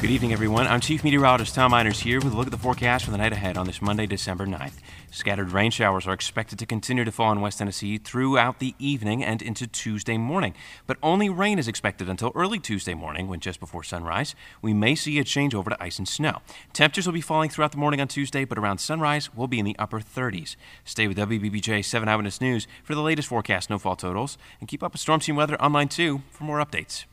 Good evening, everyone. I'm Chief Meteorologist Tom Mines here with a look at the forecast for the night ahead on this Monday, December 9th. Scattered rain showers are expected to continue to fall in West Tennessee throughout the evening and into Tuesday morning. But only rain is expected until early Tuesday morning when just before sunrise we may see a change over to ice and snow. Temperatures will be falling throughout the morning on Tuesday, but around sunrise we'll be in the upper 30s. Stay with WBBJ 7 Eyewitness News for the latest forecast snowfall totals and keep up with Storm Team Weather online too for more updates.